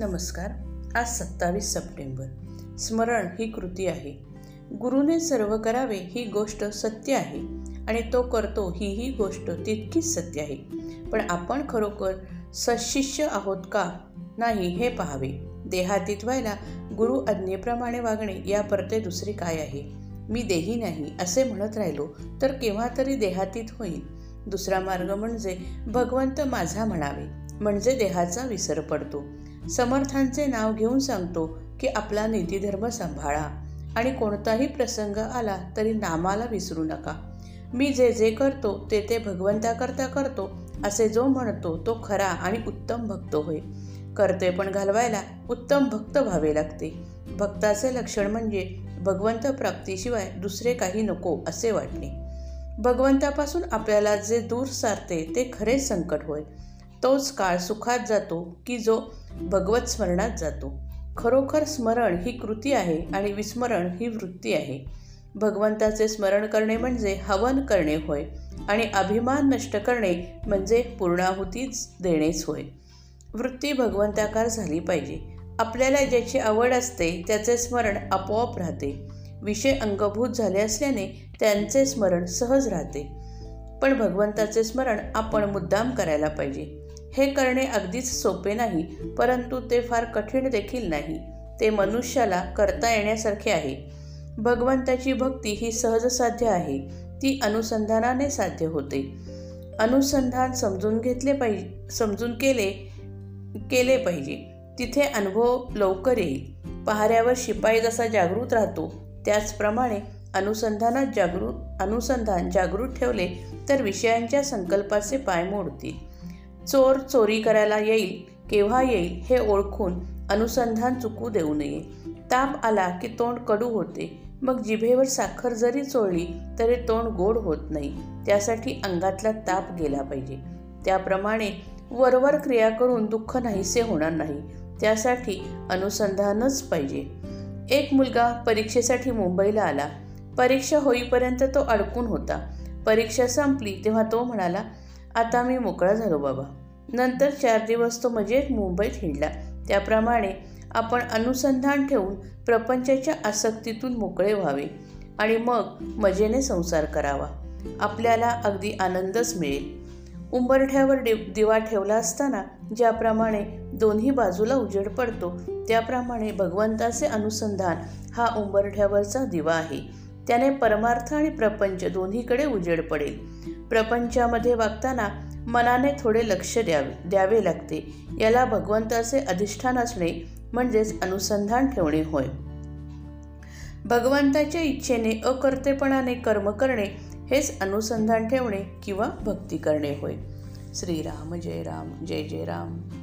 नमस्कार. आज सत्तावीस सप्टेंबर. स्मरण ही कृती आहे. गुरुने सर्व करावे ही गोष्ट सत्य आहे आणि तो करतो ही ही गोष्ट तितकीच सत्य आहे. पण आपण खरोखर सशिष्य आहोत का? नाही हे पाहावे. देहातीत व्हायला गुरु आज्ञेप्रमाणे वागणे या परते दुसरे काय आहे? मी देही नाही असे म्हणत राहिलो तर केव्हा तरी देहातीत होईल. दुसरा मार्ग म्हणजे भगवंत माझा म्हणावे. म्हणजे देहाचा विसर पडतो. समर्थांचे नाव घेऊन सांगतो की आपला नीतीधर्म सांभाळा आणि कोणताही प्रसंग आला तरी नामाला विसरू नका. मी जे जे करतो ते ते भगवंताकरता करतो असे जो म्हणतो तो खरा आणि उत्तम भक्त होय. करते पण घालवायला उत्तम भक्त व्हावे लागते. भक्ताचे लक्षण म्हणजे भगवंत प्राप्तीशिवाय दुसरे काही नको असे वाटणे. भगवंतापासून आपल्याला जे दूर सारते ते खरे संकट होय. तोच काळ सुखात जातो की जो भगवत स्मरणात जातो. खरोखर स्मरण ही कृती आहे आणि विस्मरण ही वृत्ती आहे. भगवंताचे स्मरण करणे म्हणजे हवन करणे होय आणि अभिमान नष्ट करणे म्हणजे पूर्णाहुतीच देणेच होय. वृत्ती भगवंताकार झाली पाहिजे. आपल्याला ज्याची आवड असते त्याचे स्मरण आपोआप राहते. विषय अंगभूत झाले असल्याने त्यांचे स्मरण सहज राहते. पण भगवंताचे स्मरण आपण मुद्दाम करायला पाहिजे. हे करणे अगदीच सोपे नाही परंतु ते फार कठीण देखील नाही. ते मनुष्याला करता येण्यासारखे आहे. भगवंताची भक्ती ही सहज साध्य आहे. ती अनुसंधानाने साध्य होते. अनुसंधान समजून घेतले पाहिजे समजून केले केले पाहिजे. तिथे अनुभव लवकर येईल. पहाऱ्यावर शिपाई जसा जागृत राहतो त्याचप्रमाणे अनुसंधानात जागृत अनुसंधान जागृत ठेवले तर विषयांच्या संकल्पाचे पाय मोडतील. चोर चोरी करायला येईल केव्हा येईल हे ओळखून अनुसंधान चुकू देऊ नये. ताप आला की तोंड कडू होते. मग जिभेवर साखर जरी चोळली तरी तोंड गोड होत नाही. त्यासाठी अंगातला ताप गेला पाहिजे. त्याप्रमाणे वरवर क्रिया करून दुःख नाहीसे होणार नाही. त्यासाठी अनुसंधानच पाहिजे. एक मुलगा परीक्षेसाठी मुंबईला आला. परीक्षा होईपर्यंत तो अडकून होता. परीक्षा संपली तेव्हा तो म्हणाला आता मी मोकळा झालो बाबा. नंतर चार दिवस तो मजेत मुंबईत हिंडला. त्याप्रमाणे आपण अनुसंधान ठेवून प्रपंचाच्या आसक्तीतून मोकळे व्हावे आणि मग मजेने संसार करावा. आपल्याला अगदी आनंदच मिळेल. उंबरठ्यावर डि दिवा ठेवला असताना ज्याप्रमाणे दोन्ही बाजूला उजेड पडतो त्याप्रमाणे भगवंताचे अनुसंधान हा उंबरठ्यावरचा दिवा आहे. त्याने परमार्थ आणि प्रपंच दोन्हीकडे उजेड पडेल. प्रपंचामध्ये वागताना मनाने थोडे लक्ष द्यावे द्यावे लागते. याला भगवंताचे अधिष्ठान असणे म्हणजेच अनुसंधान ठेवणे होय. भगवंताच्या इच्छेने अकर्तेपणाने कर्म करणे हेच अनुसंधान ठेवणे किंवा भक्ती करणे होय. श्रीराम जय राम जय जय राम.